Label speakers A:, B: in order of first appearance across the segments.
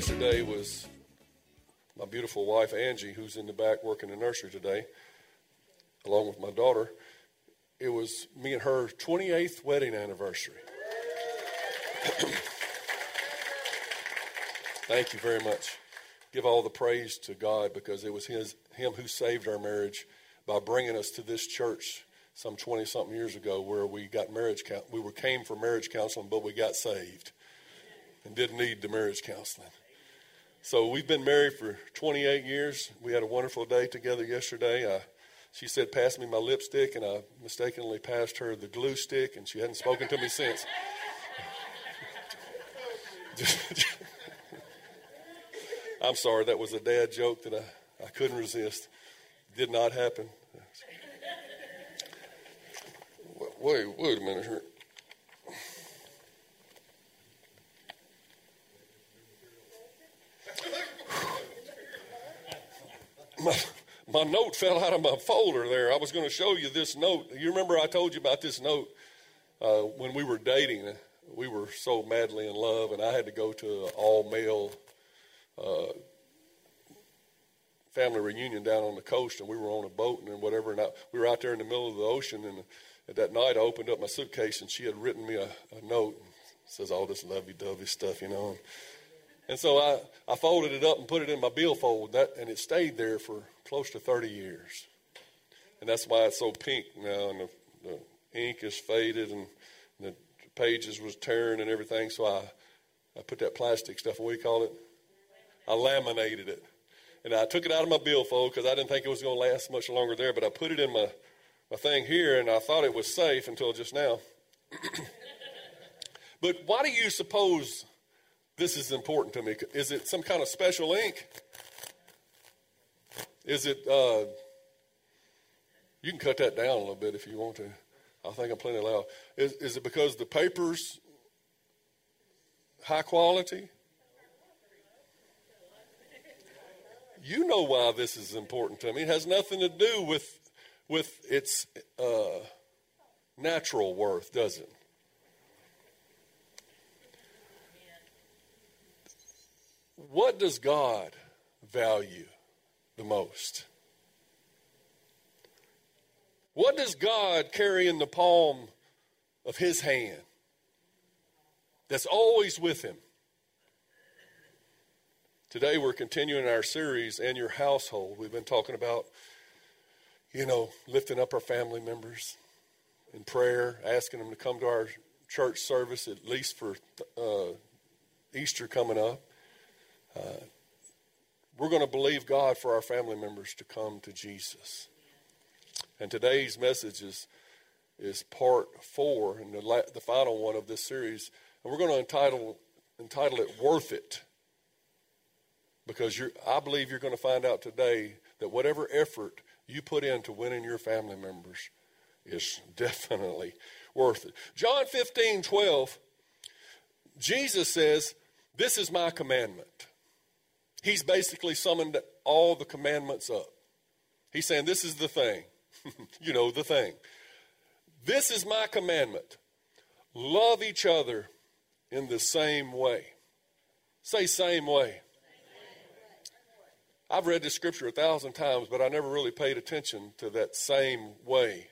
A: Yesterday was my beautiful wife Angie, who's in the back working the nursery today, along with my daughter. It was me and her 28th wedding anniversary. Thank you very much. Give all the praise to God because it was his, Him who saved our marriage by bringing us to this church some 20 something years ago where we got marriage we were came for marriage counseling but we got saved and didn't need the marriage counseling. So we've been married for 28 years. We had a wonderful day together yesterday. Uh, she said, "Pass me my lipstick," and I mistakenly passed her the glue stick, and she hadn't spoken to me since. I'm sorry, that was a dad joke that I, I couldn't resist. Did not happen. Wait, wait a minute here. My, my note fell out of my folder there. I was going to show you this note. You remember I told you about this note uh, when we were dating? We were so madly in love, and I had to go to an all male uh, family reunion down on the coast, and we were on a boat and whatever. And I, we were out there in the middle of the ocean, and at that night I opened up my suitcase, and she had written me a, a note. Says all this lovey-dovey stuff, you know. And, and so I, I folded it up and put it in my billfold, that, and it stayed there for close to 30 years. And that's why it's so pink now, and the, the ink is faded, and the pages was tearing and everything. So I, I put that plastic stuff, what do you call it? I laminated it. And I took it out of my billfold because I didn't think it was going to last much longer there, but I put it in my, my thing here, and I thought it was safe until just now. but why do you suppose this is important to me. Is it some kind of special ink? Is it, uh, you can cut that down a little bit if you want to. I think I'm plenty loud. Is, is it because the paper's high quality? You know why this is important to me. It has nothing to do with, with its uh, natural worth, does it? What does God value the most? What does God carry in the palm of his hand that's always with him? Today we're continuing our series and your household. We've been talking about, you know, lifting up our family members in prayer, asking them to come to our church service at least for uh, Easter coming up. Uh, we're going to believe God for our family members to come to Jesus. And today's message is, is part four and the, la- the final one of this series. And we're going to entitle, entitle it Worth It. Because I believe you're going to find out today that whatever effort you put into winning your family members is definitely worth it. John 15, 12, Jesus says, This is my commandment he's basically summoned all the commandments up. He's saying, This is the thing. you know, the thing. This is my commandment love each other in the same way. Say, same way. I've read this scripture a thousand times, but I never really paid attention to that same way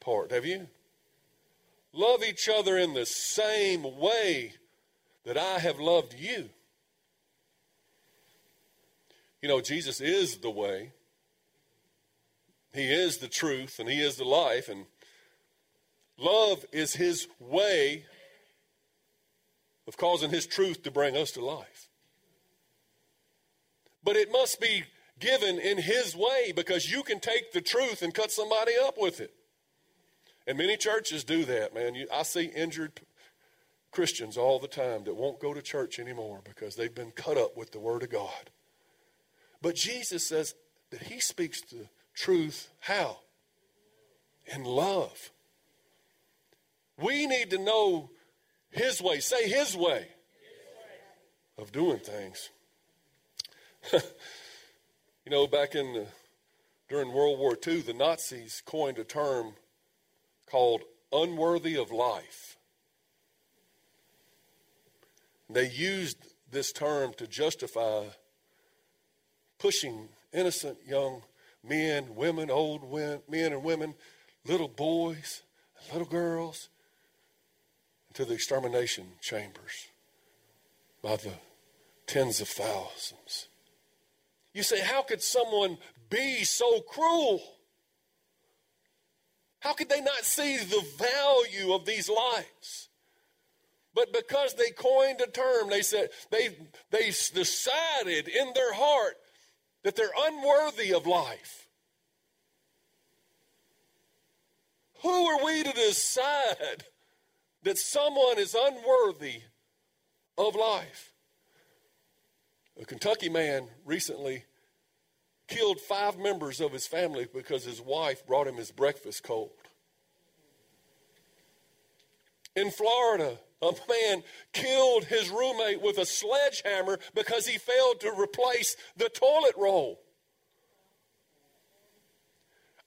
A: part. Have you? Love each other in the same way that I have loved you. You know, Jesus is the way, He is the truth, and He is the life, and love is His way of causing His truth to bring us to life. But it must be given in His way because you can take the truth and cut somebody up with it. And many churches do that, man. You, I see injured Christians all the time that won't go to church anymore because they've been cut up with the Word of God. But Jesus says that He speaks the truth how? In love. We need to know His way. Say His way of doing things. you know, back in the, during World War II, the Nazis coined a term called unworthy of life. They used this term to justify pushing innocent young men, women, old men and women, little boys, little girls into the extermination chambers by the tens of thousands. You say, how could someone be so cruel? How could they not see the value of these lives? But because they coined a term, they said they they decided in their heart that they're unworthy of life. Who are we to decide that someone is unworthy of life? A Kentucky man recently killed five members of his family because his wife brought him his breakfast cold. In Florida, a man killed his roommate with a sledgehammer because he failed to replace the toilet roll.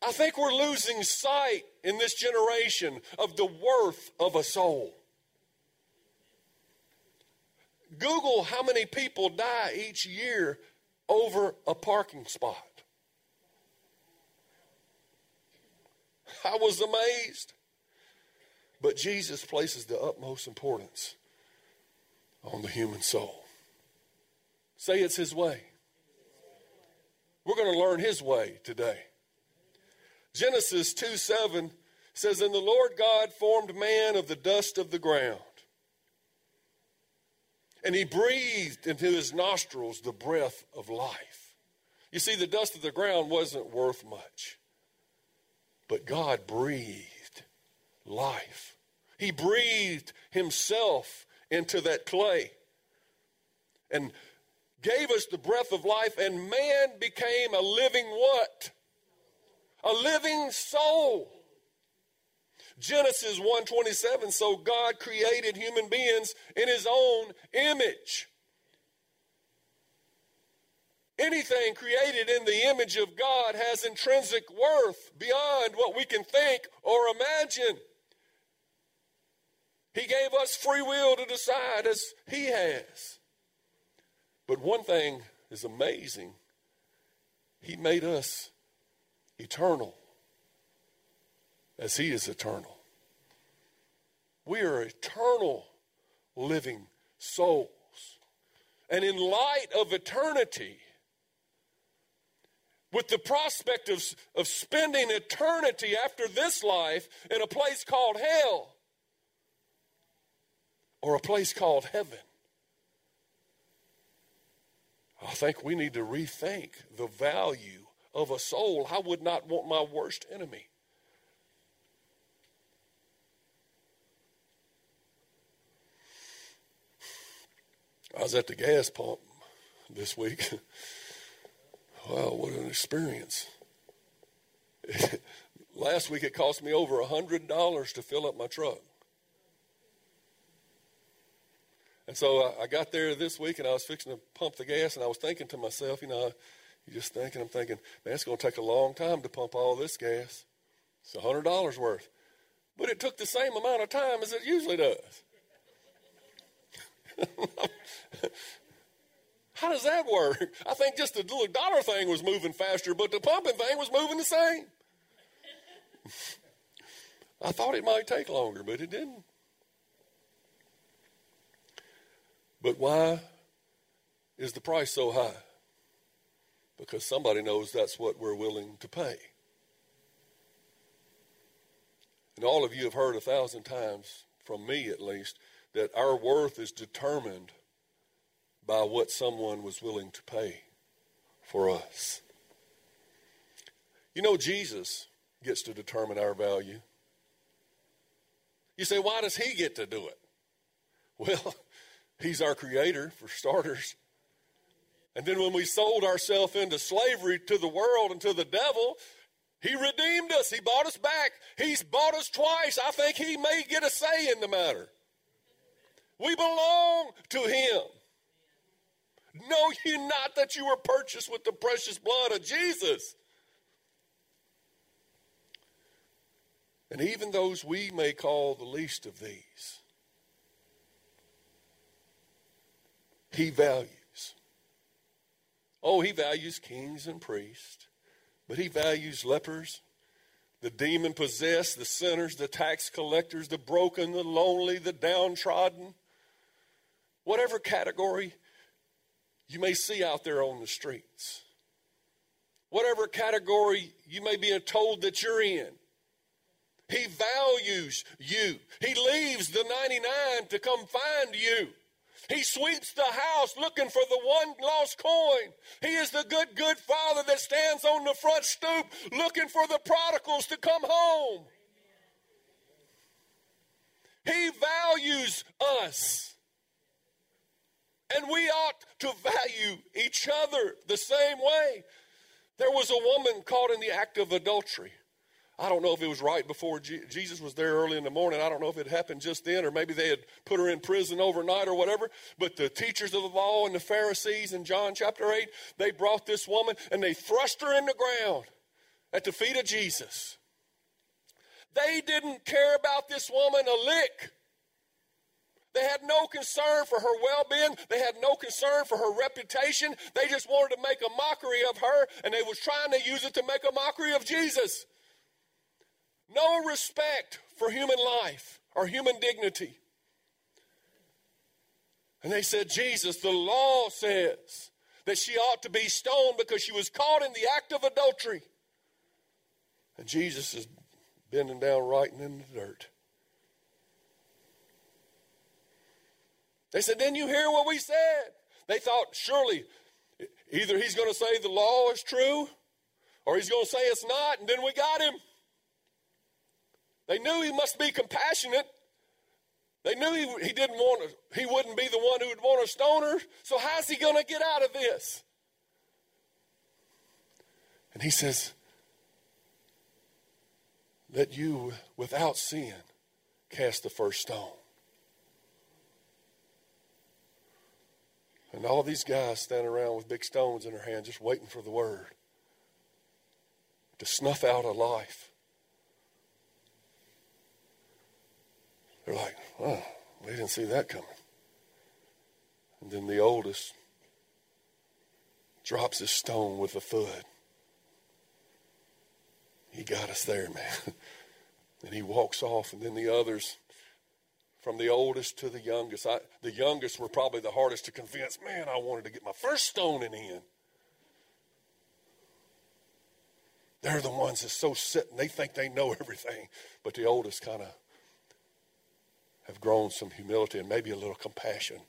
A: I think we're losing sight in this generation of the worth of a soul. Google how many people die each year over a parking spot. I was amazed. But Jesus places the utmost importance on the human soul. Say it's His way. We're going to learn His way today. Genesis 2 7 says, And the Lord God formed man of the dust of the ground. And he breathed into his nostrils the breath of life. You see, the dust of the ground wasn't worth much, but God breathed life. He breathed himself into that clay and gave us the breath of life, and man became a living what? A living soul. Genesis 1:27 so God created human beings in his own image. Anything created in the image of God has intrinsic worth beyond what we can think or imagine. He gave us free will to decide as He has. But one thing is amazing He made us eternal as He is eternal. We are eternal living souls. And in light of eternity, with the prospect of, of spending eternity after this life in a place called hell or a place called heaven, I think we need to rethink the value of a soul. I would not want my worst enemy I was at the gas pump this week. wow, what an experience. Last week it cost me over a $100 to fill up my truck. And so I got there this week and I was fixing to pump the gas and I was thinking to myself, you know, you just thinking, I'm thinking, man, it's going to take a long time to pump all this gas. It's a $100 worth. But it took the same amount of time as it usually does. How does that work? I think just the little dollar thing was moving faster, but the pumping thing was moving the same. I thought it might take longer, but it didn't. But why is the price so high? Because somebody knows that's what we're willing to pay. And all of you have heard a thousand times, from me at least, that our worth is determined by what someone was willing to pay for us. You know, Jesus gets to determine our value. You say, why does he get to do it? Well, He's our creator, for starters. And then when we sold ourselves into slavery to the world and to the devil, He redeemed us. He bought us back. He's bought us twice. I think He may get a say in the matter. We belong to Him. Know ye not that you were purchased with the precious blood of Jesus? And even those we may call the least of these, he values. Oh, he values kings and priests, but he values lepers, the demon possessed, the sinners, the tax collectors, the broken, the lonely, the downtrodden. Whatever category you may see out there on the streets, whatever category you may be told that you're in. He values you. He leaves the 99 to come find you. He sweeps the house looking for the one lost coin. He is the good, good father that stands on the front stoop looking for the prodigals to come home. He values us. And we ought to value each other the same way. There was a woman caught in the act of adultery. I don't know if it was right before Je- Jesus was there early in the morning. I don't know if it happened just then, or maybe they had put her in prison overnight or whatever. But the teachers of the law and the Pharisees in John chapter 8, they brought this woman and they thrust her in the ground at the feet of Jesus. They didn't care about this woman a lick. They had no concern for her well being. They had no concern for her reputation. They just wanted to make a mockery of her, and they was trying to use it to make a mockery of Jesus. No respect for human life or human dignity. And they said, Jesus, the law says that she ought to be stoned because she was caught in the act of adultery. And Jesus is bending down, writing in the dirt. They said, Didn't you hear what we said? They thought, surely, either he's going to say the law is true or he's going to say it's not, and then we got him. They knew he must be compassionate. They knew he, he didn't want he wouldn't be the one who would want to stone her. So how's he going to get out of this? And he says, Let you without sin cast the first stone. And all these guys standing around with big stones in their hand, just waiting for the word to snuff out a life. They're like, oh, we didn't see that coming. And then the oldest drops his stone with a thud. He got us there, man. and he walks off, and then the others from the oldest to the youngest. I, the youngest were probably the hardest to convince. Man, I wanted to get my first stone in. They're the ones that's so set and they think they know everything. But the oldest kind of have grown some humility and maybe a little compassion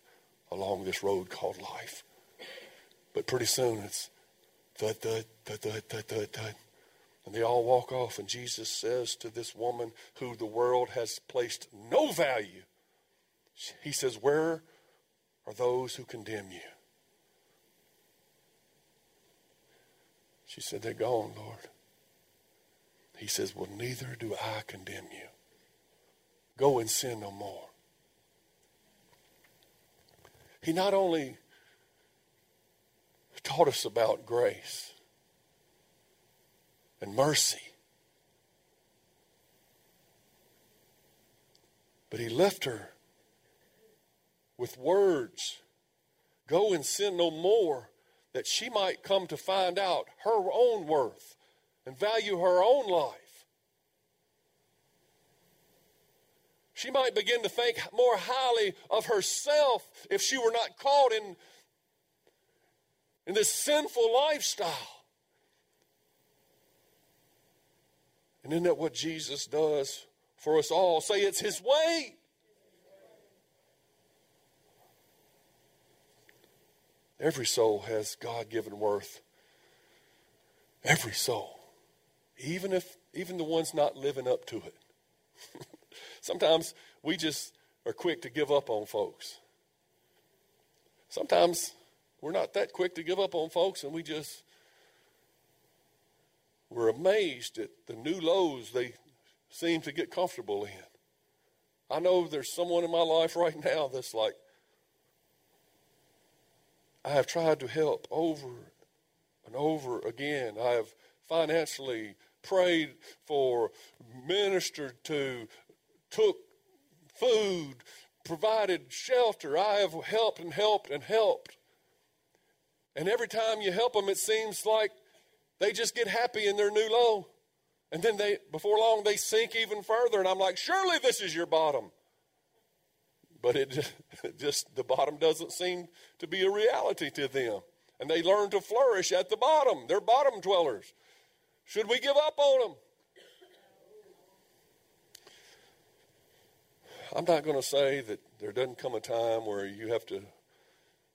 A: along this road called life. But pretty soon it's thud, thud, thud, thud, thud, thud, thud. And they all walk off, and Jesus says to this woman who the world has placed no value, He says, Where are those who condemn you? She said, They're gone, Lord. He says, Well, neither do I condemn you. Go and sin no more. He not only taught us about grace, and mercy. But he left her with words Go and sin no more, that she might come to find out her own worth and value her own life. She might begin to think more highly of herself if she were not caught in, in this sinful lifestyle. And isn't that what Jesus does for us all? Say it's His way. Every soul has God given worth. Every soul. Even if even the ones not living up to it. Sometimes we just are quick to give up on folks. Sometimes we're not that quick to give up on folks, and we just we're amazed at the new lows they seem to get comfortable in. I know there's someone in my life right now that's like, I have tried to help over and over again. I have financially prayed for, ministered to, took food, provided shelter. I have helped and helped and helped. And every time you help them, it seems like they just get happy in their new low. And then they, before long, they sink even further. And I'm like, surely this is your bottom. But it just, the bottom doesn't seem to be a reality to them. And they learn to flourish at the bottom. They're bottom dwellers. Should we give up on them? I'm not going to say that there doesn't come a time where you have to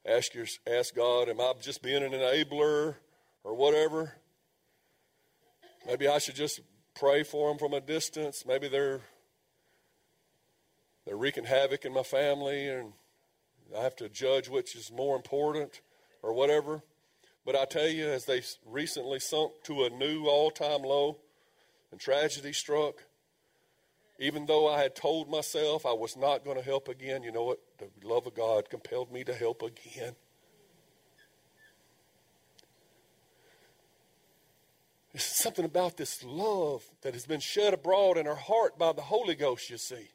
A: ask your, ask God, am I just being an enabler or whatever? Maybe I should just pray for them from a distance. Maybe they're they're wreaking havoc in my family and I have to judge which is more important or whatever. But I tell you, as they recently sunk to a new all time low and tragedy struck, even though I had told myself I was not going to help again, you know what? The love of God compelled me to help again. There's something about this love that has been shed abroad in our heart by the Holy Ghost, you see.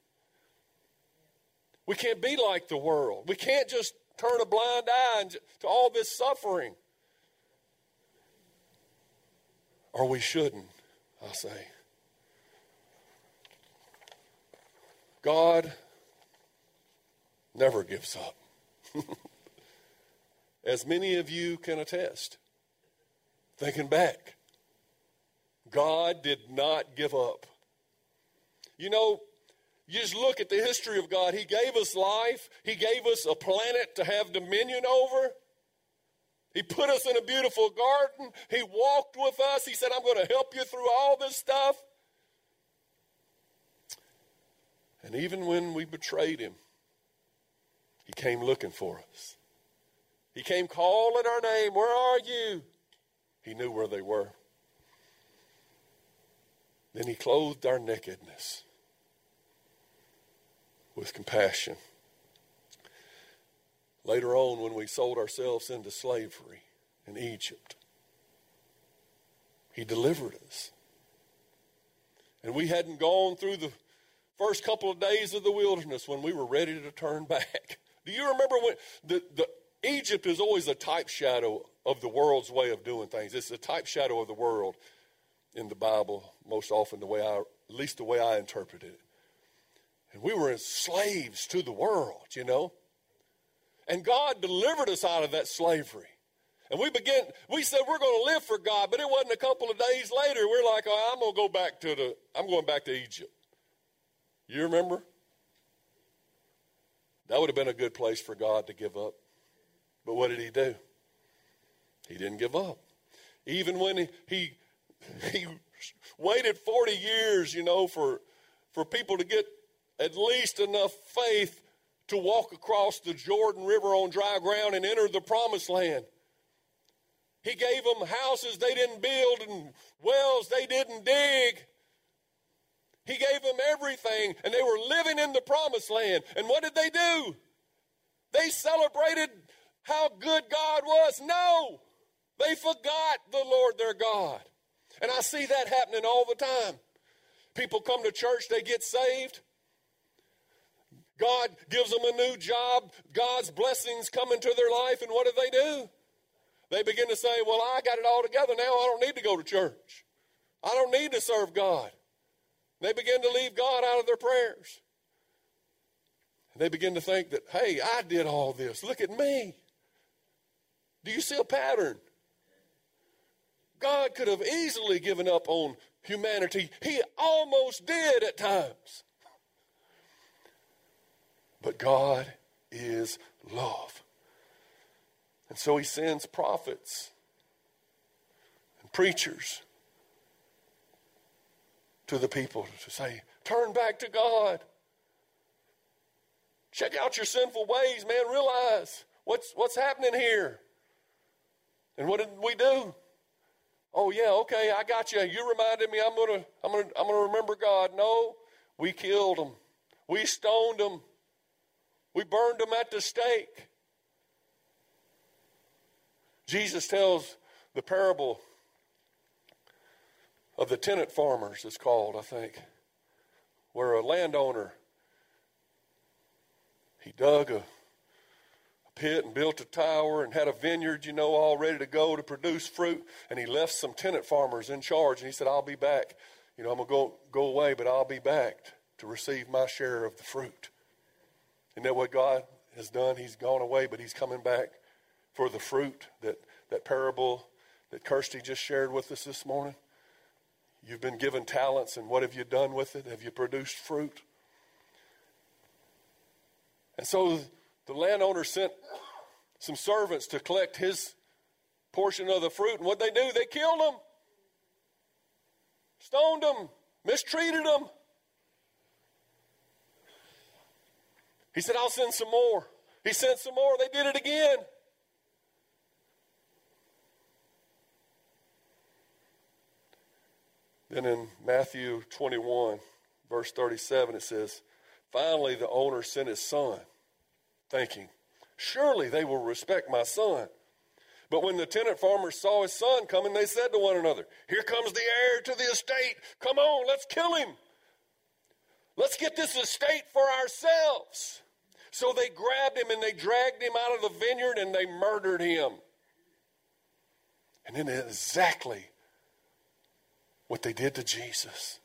A: We can't be like the world. We can't just turn a blind eye to all this suffering. Or we shouldn't, I say. God never gives up. As many of you can attest, thinking back, God did not give up. You know, you just look at the history of God. He gave us life, He gave us a planet to have dominion over. He put us in a beautiful garden. He walked with us. He said, I'm going to help you through all this stuff. And even when we betrayed him, he came looking for us. He came calling our name. Where are you? He knew where they were. Then he clothed our nakedness with compassion. Later on, when we sold ourselves into slavery in Egypt, he delivered us. And we hadn't gone through the first couple of days of the wilderness when we were ready to turn back. Do you remember when the, the Egypt is always a type shadow of the world's way of doing things. It's a type shadow of the world in the Bible, most often the way I, at least the way I interpreted it. And we were slaves to the world, you know. And God delivered us out of that slavery. And we began, we said we're going to live for God, but it wasn't a couple of days later, we're like, oh, I'm going to go back to the, I'm going back to Egypt. You remember? That would have been a good place for God to give up. But what did he do? He didn't give up. Even when he, he he waited 40 years, you know, for, for people to get at least enough faith to walk across the Jordan River on dry ground and enter the promised land. He gave them houses they didn't build and wells they didn't dig. He gave them everything, and they were living in the promised land. And what did they do? They celebrated how good God was. No, they forgot the Lord their God. And I see that happening all the time. People come to church, they get saved. God gives them a new job. God's blessings come into their life, and what do they do? They begin to say, Well, I got it all together now. I don't need to go to church. I don't need to serve God. They begin to leave God out of their prayers. They begin to think that, hey, I did all this. Look at me. Do you see a pattern? God could have easily given up on humanity. He almost did at times. But God is love. And so he sends prophets and preachers to the people to say, Turn back to God. Check out your sinful ways, man. Realize what's, what's happening here. And what did we do? Oh yeah, okay, I got you. You reminded me I'm gonna I'm gonna I'm gonna remember God. No, we killed them. We stoned them. We burned them at the stake. Jesus tells the parable of the tenant farmers, it's called, I think, where a landowner he dug a pit and built a tower and had a vineyard, you know, all ready to go to produce fruit. And he left some tenant farmers in charge. And he said, I'll be back. You know, I'm to go, go away, but I'll be back to receive my share of the fruit. Isn't that what God has done? He's gone away, but he's coming back for the fruit that, that parable that Kirsty just shared with us this morning. You've been given talents, and what have you done with it? Have you produced fruit? And so the landowner sent some servants to collect his portion of the fruit. And what they do, they killed him, stoned him, mistreated him. He said, I'll send some more. He sent some more. They did it again. Then in Matthew 21, verse 37, it says, Finally, the owner sent his son thinking, Surely they will respect my son. But when the tenant farmers saw his son coming, they said to one another, Here comes the heir to the estate. Come on, let's kill him. Let's get this estate for ourselves. So they grabbed him and they dragged him out of the vineyard and they murdered him. And then exactly what they did to Jesus.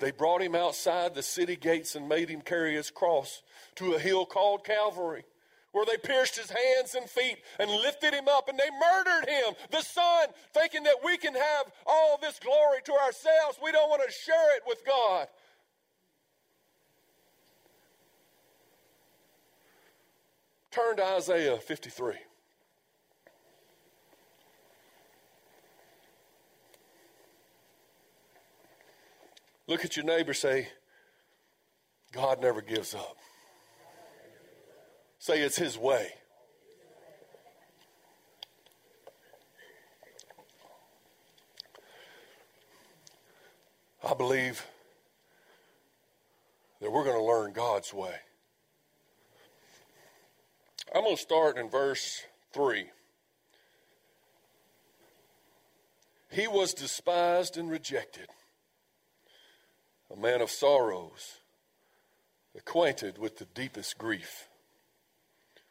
A: They brought him outside the city gates and made him carry his cross to a hill called Calvary, where they pierced his hands and feet and lifted him up and they murdered him, the Son, thinking that we can have all this glory to ourselves. We don't want to share it with God. Turn to Isaiah 53. Look at your neighbor, say, God never gives up. Say it's his way. I believe that we're going to learn God's way. I'm going to start in verse 3. He was despised and rejected a man of sorrows, acquainted with the deepest grief.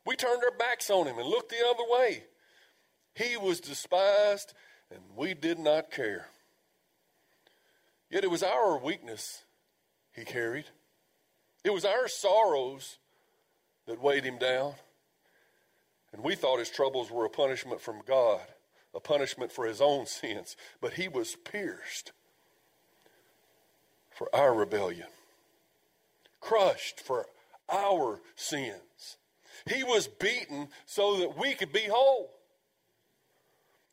A: We turned our backs on him and looked the other way. He was despised, and we did not care. Yet it was our weakness he carried, it was our sorrows that weighed him down. And we thought his troubles were a punishment from God, a punishment for his own sins. But he was pierced for our rebellion, crushed for our sins. He was beaten so that we could be whole.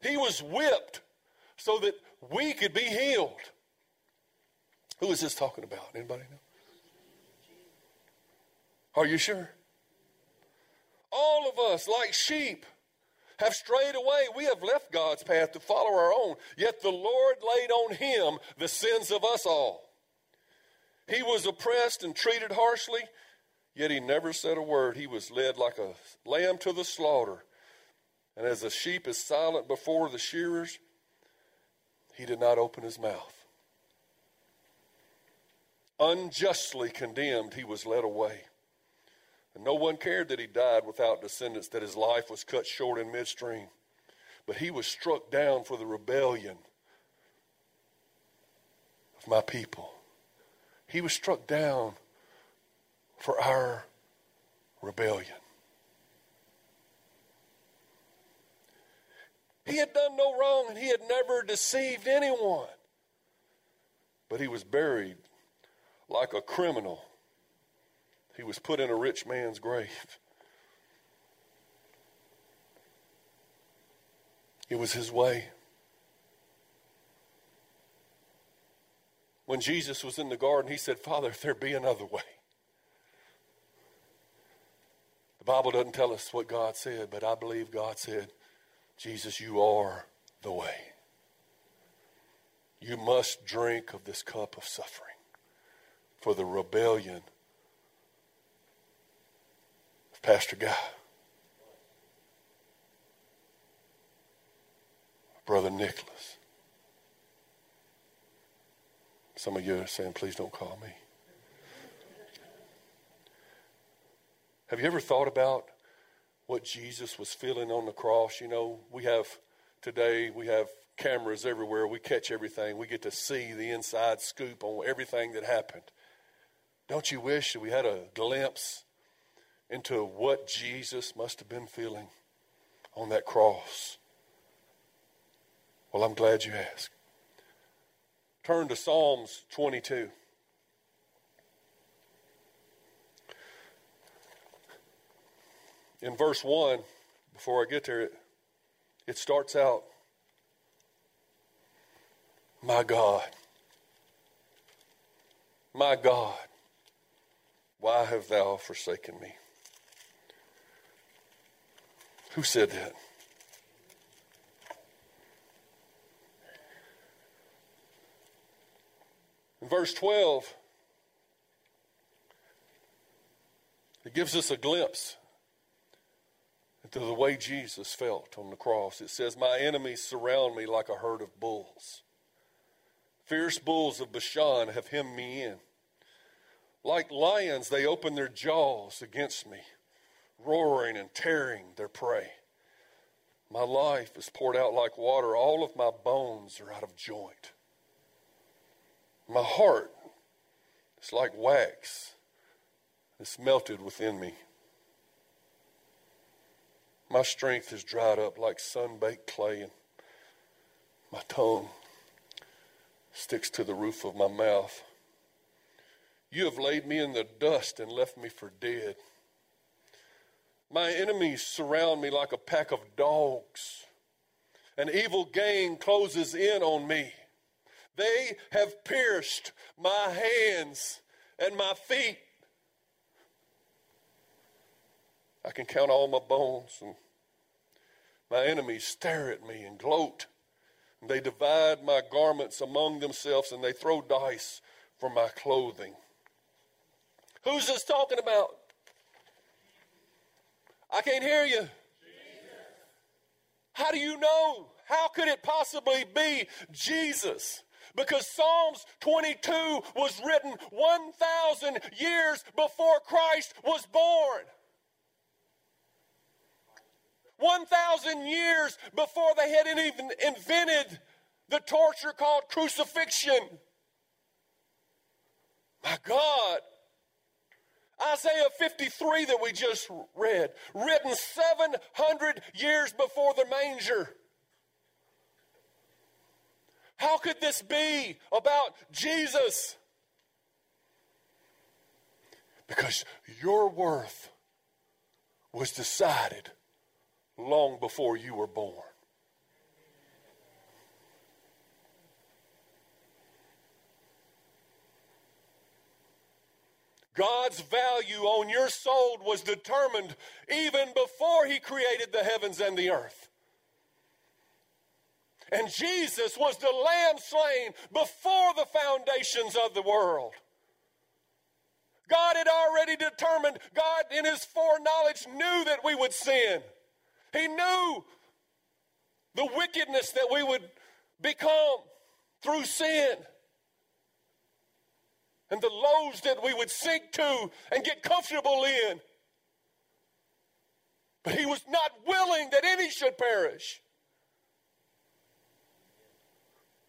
A: He was whipped so that we could be healed. Who is this talking about? Anybody know? Are you sure? All of us, like sheep, have strayed away. We have left God's path to follow our own. Yet the Lord laid on him the sins of us all. He was oppressed and treated harshly, yet he never said a word. He was led like a lamb to the slaughter. And as a sheep is silent before the shearers, he did not open his mouth. Unjustly condemned, he was led away. And no one cared that he died without descendants, that his life was cut short in midstream. But he was struck down for the rebellion of my people. He was struck down for our rebellion. He had done no wrong and he had never deceived anyone. But he was buried like a criminal. He was put in a rich man's grave. It was his way. When Jesus was in the garden, he said, Father, if there be another way, The Bible doesn't tell us what God said, but I believe God said, Jesus, you are the way. You must drink of this cup of suffering for the rebellion of Pastor Guy. Brother Nicholas. Some of you are saying, please don't call me. Have you ever thought about what Jesus was feeling on the cross? You know, we have today, we have cameras everywhere. We catch everything. We get to see the inside scoop on everything that happened. Don't you wish that we had a glimpse into what Jesus must have been feeling on that cross? Well, I'm glad you asked. Turn to Psalms 22. In verse 1, before I get there, it, it starts out My God, my God, why have thou forsaken me? Who said that? Verse 12, it gives us a glimpse into the way Jesus felt on the cross. It says, My enemies surround me like a herd of bulls. Fierce bulls of Bashan have hemmed me in. Like lions, they open their jaws against me, roaring and tearing their prey. My life is poured out like water. All of my bones are out of joint. My heart is like wax. It's melted within me. My strength is dried up like sun baked clay, and my tongue sticks to the roof of my mouth. You have laid me in the dust and left me for dead. My enemies surround me like a pack of dogs. An evil gang closes in on me. They have pierced my hands and my feet. I can count all my bones, and my enemies stare at me and gloat. And they divide my garments among themselves, and they throw dice for my clothing. Who's this talking about? I can't hear you. How do you know? How could it possibly be Jesus? Because Psalms 22 was written 1,000 years before Christ was born. 1,000 years before they had even invented the torture called crucifixion. My God. Isaiah 53 that we just read, written 700 years before the manger. How could this be about Jesus? Because your worth was decided long before you were born. God's value on your soul was determined even before He created the heavens and the earth. And Jesus was the lamb slain before the foundations of the world. God had already determined, God in His foreknowledge knew that we would sin. He knew the wickedness that we would become through sin and the lows that we would sink to and get comfortable in. But he was not willing that any should perish.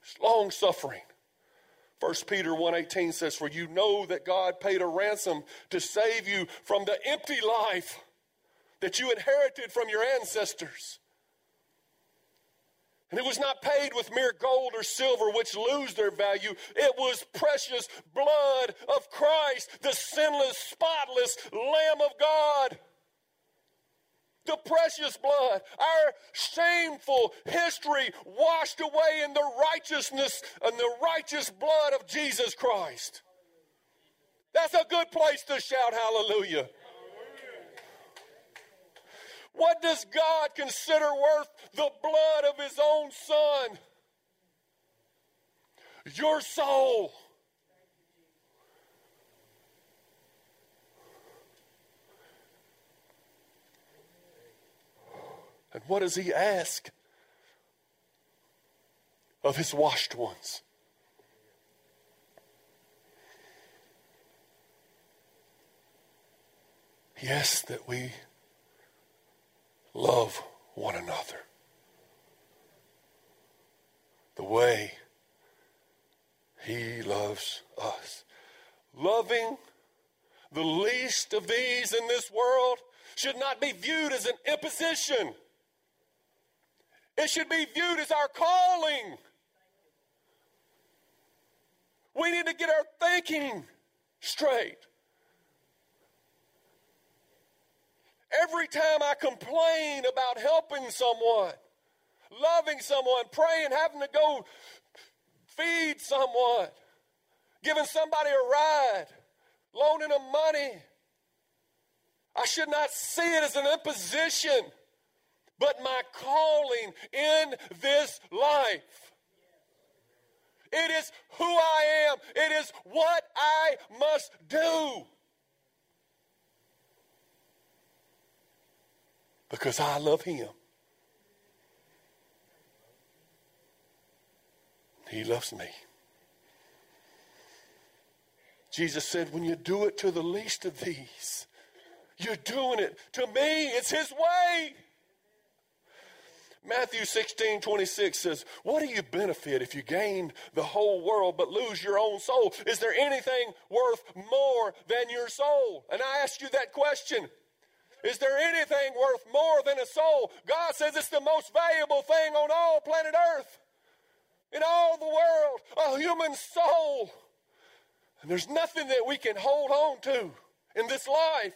A: It's long suffering. 1 Peter 1:18 says for you know that God paid a ransom to save you from the empty life that you inherited from your ancestors. And it was not paid with mere gold or silver, which lose their value. It was precious blood of Christ, the sinless, spotless Lamb of God. The precious blood, our shameful history washed away in the righteousness and the righteous blood of Jesus Christ. That's a good place to shout hallelujah. What does God consider worth the blood of his own son? Your soul. And what does he ask of his washed ones? Yes, that we love one another the way he loves us. Loving the least of these in this world should not be viewed as an imposition. It should be viewed as our calling. We need to get our thinking straight. Every time I complain about helping someone, loving someone, praying, having to go feed someone, giving somebody a ride, loaning them money, I should not see it as an imposition, but my calling in this life. It is who I am. It is what I must do. because I love him. He loves me. Jesus said, when you do it to the least of these, you're doing it to me. It's his way. Matthew 16, 26 says, What do you benefit if you gain the whole world but lose your own soul? Is there anything worth more than your soul? And I ask you that question. Is there anything worth more than a soul? God says it's the most valuable thing on all planet Earth, in all the world, a human soul. And there's nothing that we can hold on to in this life.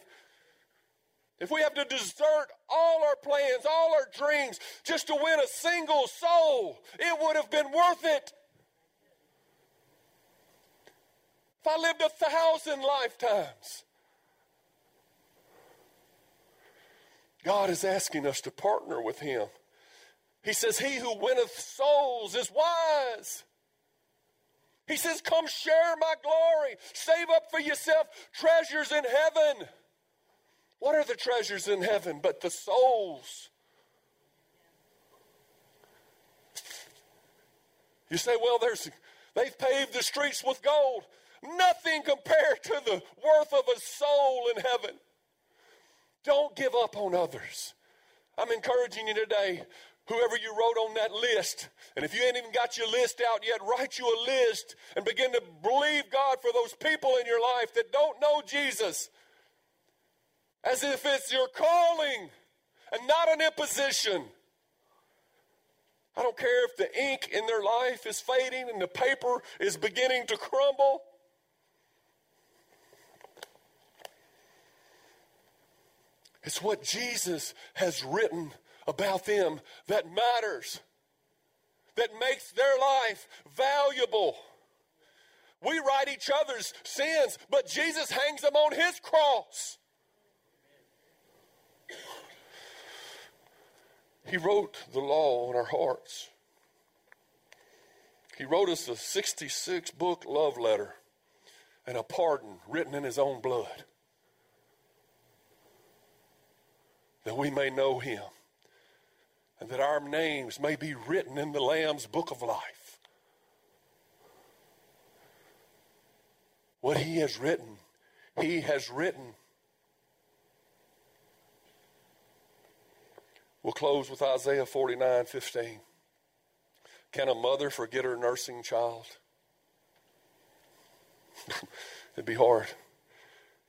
A: If we have to desert all our plans, all our dreams, just to win a single soul, it would have been worth it. If I lived a thousand lifetimes, God is asking us to partner with Him. He says, He who winneth souls is wise. He says, Come share my glory. Save up for yourself treasures in heaven. What are the treasures in heaven but the souls? You say, well, there's they've paved the streets with gold. Nothing compared to the worth of a soul in heaven. Don't give up on others. I'm encouraging you today, whoever you wrote on that list, and if you ain't even got your list out yet, write you a list and begin to believe God for those people in your life that don't know Jesus as if it's your calling and not an imposition. I don't care if the ink in their life is fading and the paper is beginning to crumble. It's what Jesus has written about them that matters, that makes their life valuable. We write each other's sins, but Jesus hangs them on his cross. He wrote the law on our hearts. He wrote us a 66 book love letter and a pardon written in his own blood. that we may know him and that our names may be written in the Lamb's book of life. What he has written, he has written. We'll close with Isaiah 49 15. Can a mother forget her nursing child? It'd be hard.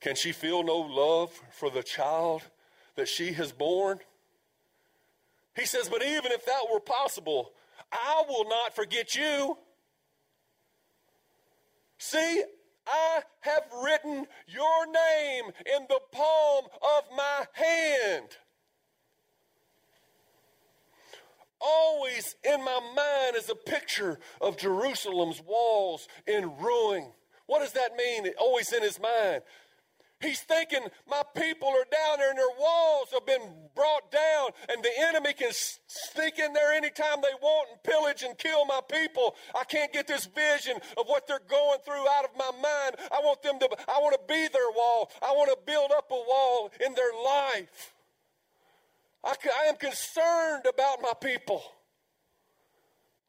A: Can she feel no love for the child that she has borne? He says, But even if that were possible, I will not forget you. See, I have written your name in the palm of my hand. Always in my mind is a picture of Jerusalem's walls in ruin. What does that mean? Always in his mind. He's thinking, my people are down there and their walls have been brought down, and the enemy can sneak in there anytime they want and pillage and kill my people. I can't get this vision of what they're going through out of my mind. I want them to, I want to be their wall. I want to build up a wall in their life. I, I am concerned about my people.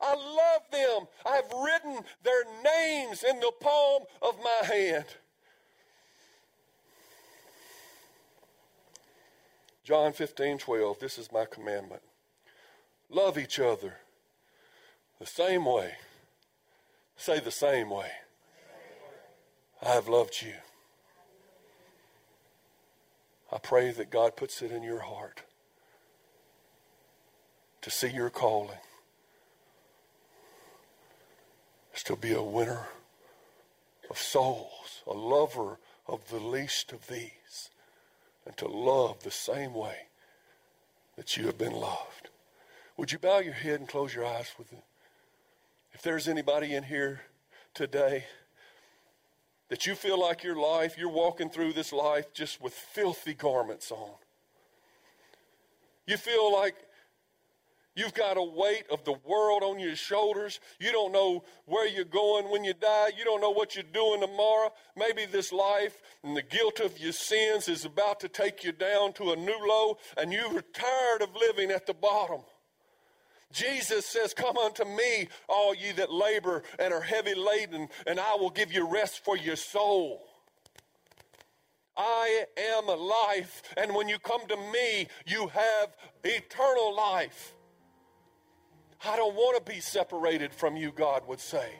A: I love them. I've written their names in the palm of my hand. John 15, 12, this is my commandment. Love each other the same way. Say the same way. I have loved you. I pray that God puts it in your heart to see your calling is to be a winner of souls, a lover of the least of these, and to love the same way that you have been loved. Would you bow your head and close your eyes with it? If there's anybody in here today that you feel like your life, you're walking through this life just with filthy garments on. You feel like You've got a weight of the world on your shoulders. You don't know where you're going when you die. You don't know what you're doing tomorrow. Maybe this life and the guilt of your sins is about to take you down to a new low, and you're tired of living at the bottom. Jesus says, Come unto me, all ye that labor and are heavy laden, and I will give you rest for your soul. I am life, and when you come to me, you have eternal life. I don't want to be separated from you, God would say.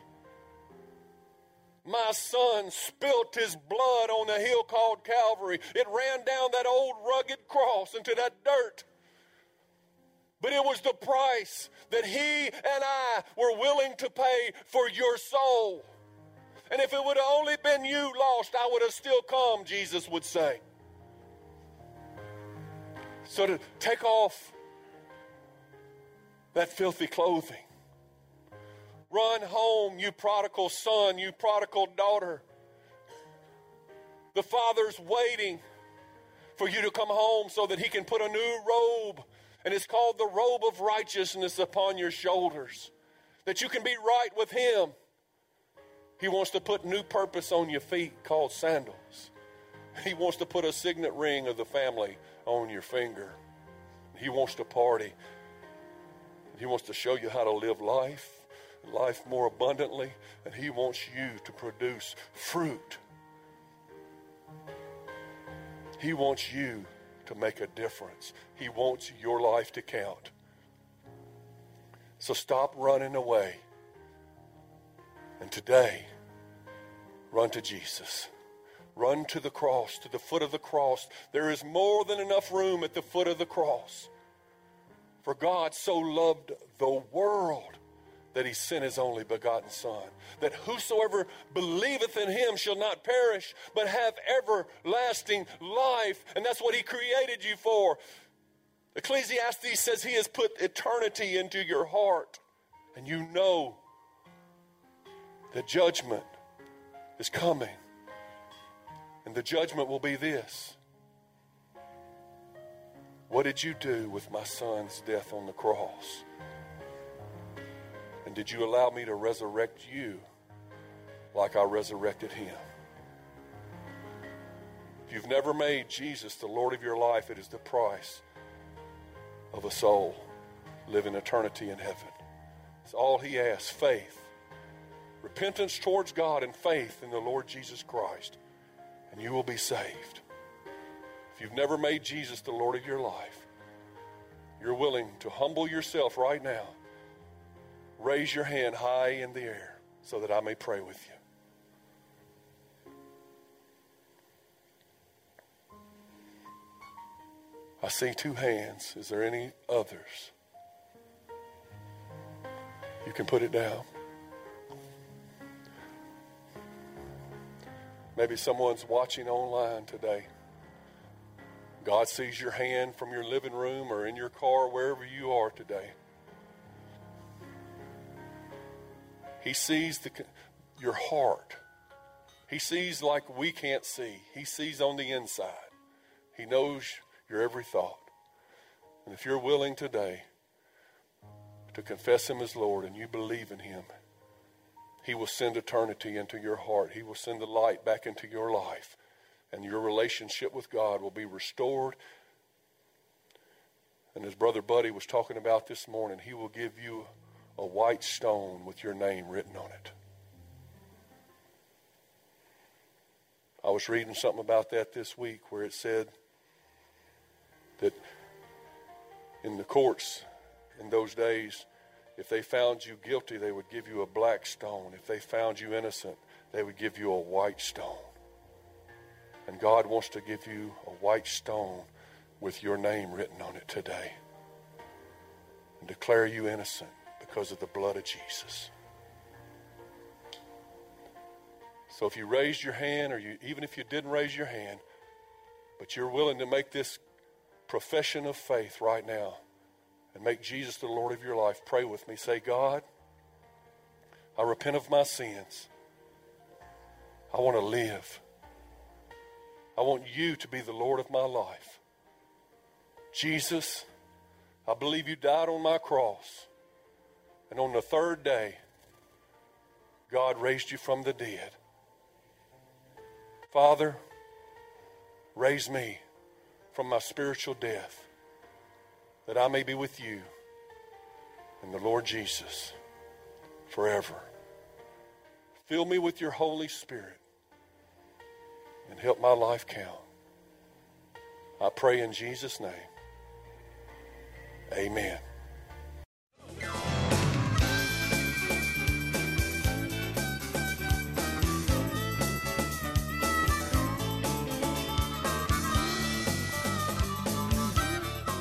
A: My son spilt his blood on the hill called Calvary. It ran down that old rugged cross into that dirt. But it was the price that he and I were willing to pay for your soul. And if it would have only been you lost, I would have still come, Jesus would say. So to take off that filthy clothing. Run home, you prodigal son, you prodigal daughter. The father's waiting for you to come home so that he can put a new robe, and it's called the robe of righteousness upon your shoulders, that you can be right with him. He wants to put new purpose on your feet called sandals. He wants to put a signet ring of the family on your finger. He wants to party. He wants to show you how to live life, life more abundantly, and He wants you to produce fruit. He wants you to make a difference. He wants your life to count. So stop running away. And today, run to Jesus. Run to the cross, to the foot of the cross. There is more than enough room at the foot of the cross. For God so loved the world that he sent his only begotten Son, that whosoever believeth in him shall not perish, but have everlasting life. And that's what he created you for. Ecclesiastes says he has put eternity into your heart, and you know that judgment is coming. And the judgment will be this what did you do with my son's death on the cross? And did you allow me to resurrect you like I resurrected him? If you've never made Jesus the Lord of your life, it is the price of a soul living eternity in heaven. It's all he asks faith, repentance towards God, and faith in the Lord Jesus Christ, and you will be saved you've never made Jesus the Lord of your life, you're willing to humble yourself right now, raise your hand high in the air so that I may pray with you. I see two hands. Is there any others? You can put it down. Maybe someone's watching online today. God sees your hand from your living room or in your car, wherever you are today. He sees the, your heart. He sees like we can't see. He sees on the inside. He knows your every thought. And if you're willing today to confess Him as Lord and you believe in Him, He will send eternity into your heart. He will send the light back into your life. And your relationship with God will be restored. And as Brother Buddy was talking about this morning, He will give you a white stone with your name written on it. I was reading something about that this week where it said that in the courts in those days, if they found you guilty, they would give you a black stone. If they found you innocent, they would give you a white stone. And God wants to give you a white stone with your name written on it today and declare you innocent because of the blood of Jesus. So if you raised your hand, or you, even if you didn't raise your hand, but you're willing to make this profession of faith right now and make Jesus the Lord of your life, pray with me. Say, God, I repent of my sins. I want to live. I want you to be the Lord of my life. Jesus, I believe you died on my cross. And on the third day, God raised you from the dead. Father, raise me from my spiritual death that I may be with you and the Lord Jesus forever. Fill me with your Holy Spirit and help my life count. I pray in Jesus' name. Amen.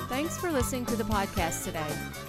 B: Thanks for listening to the podcast today.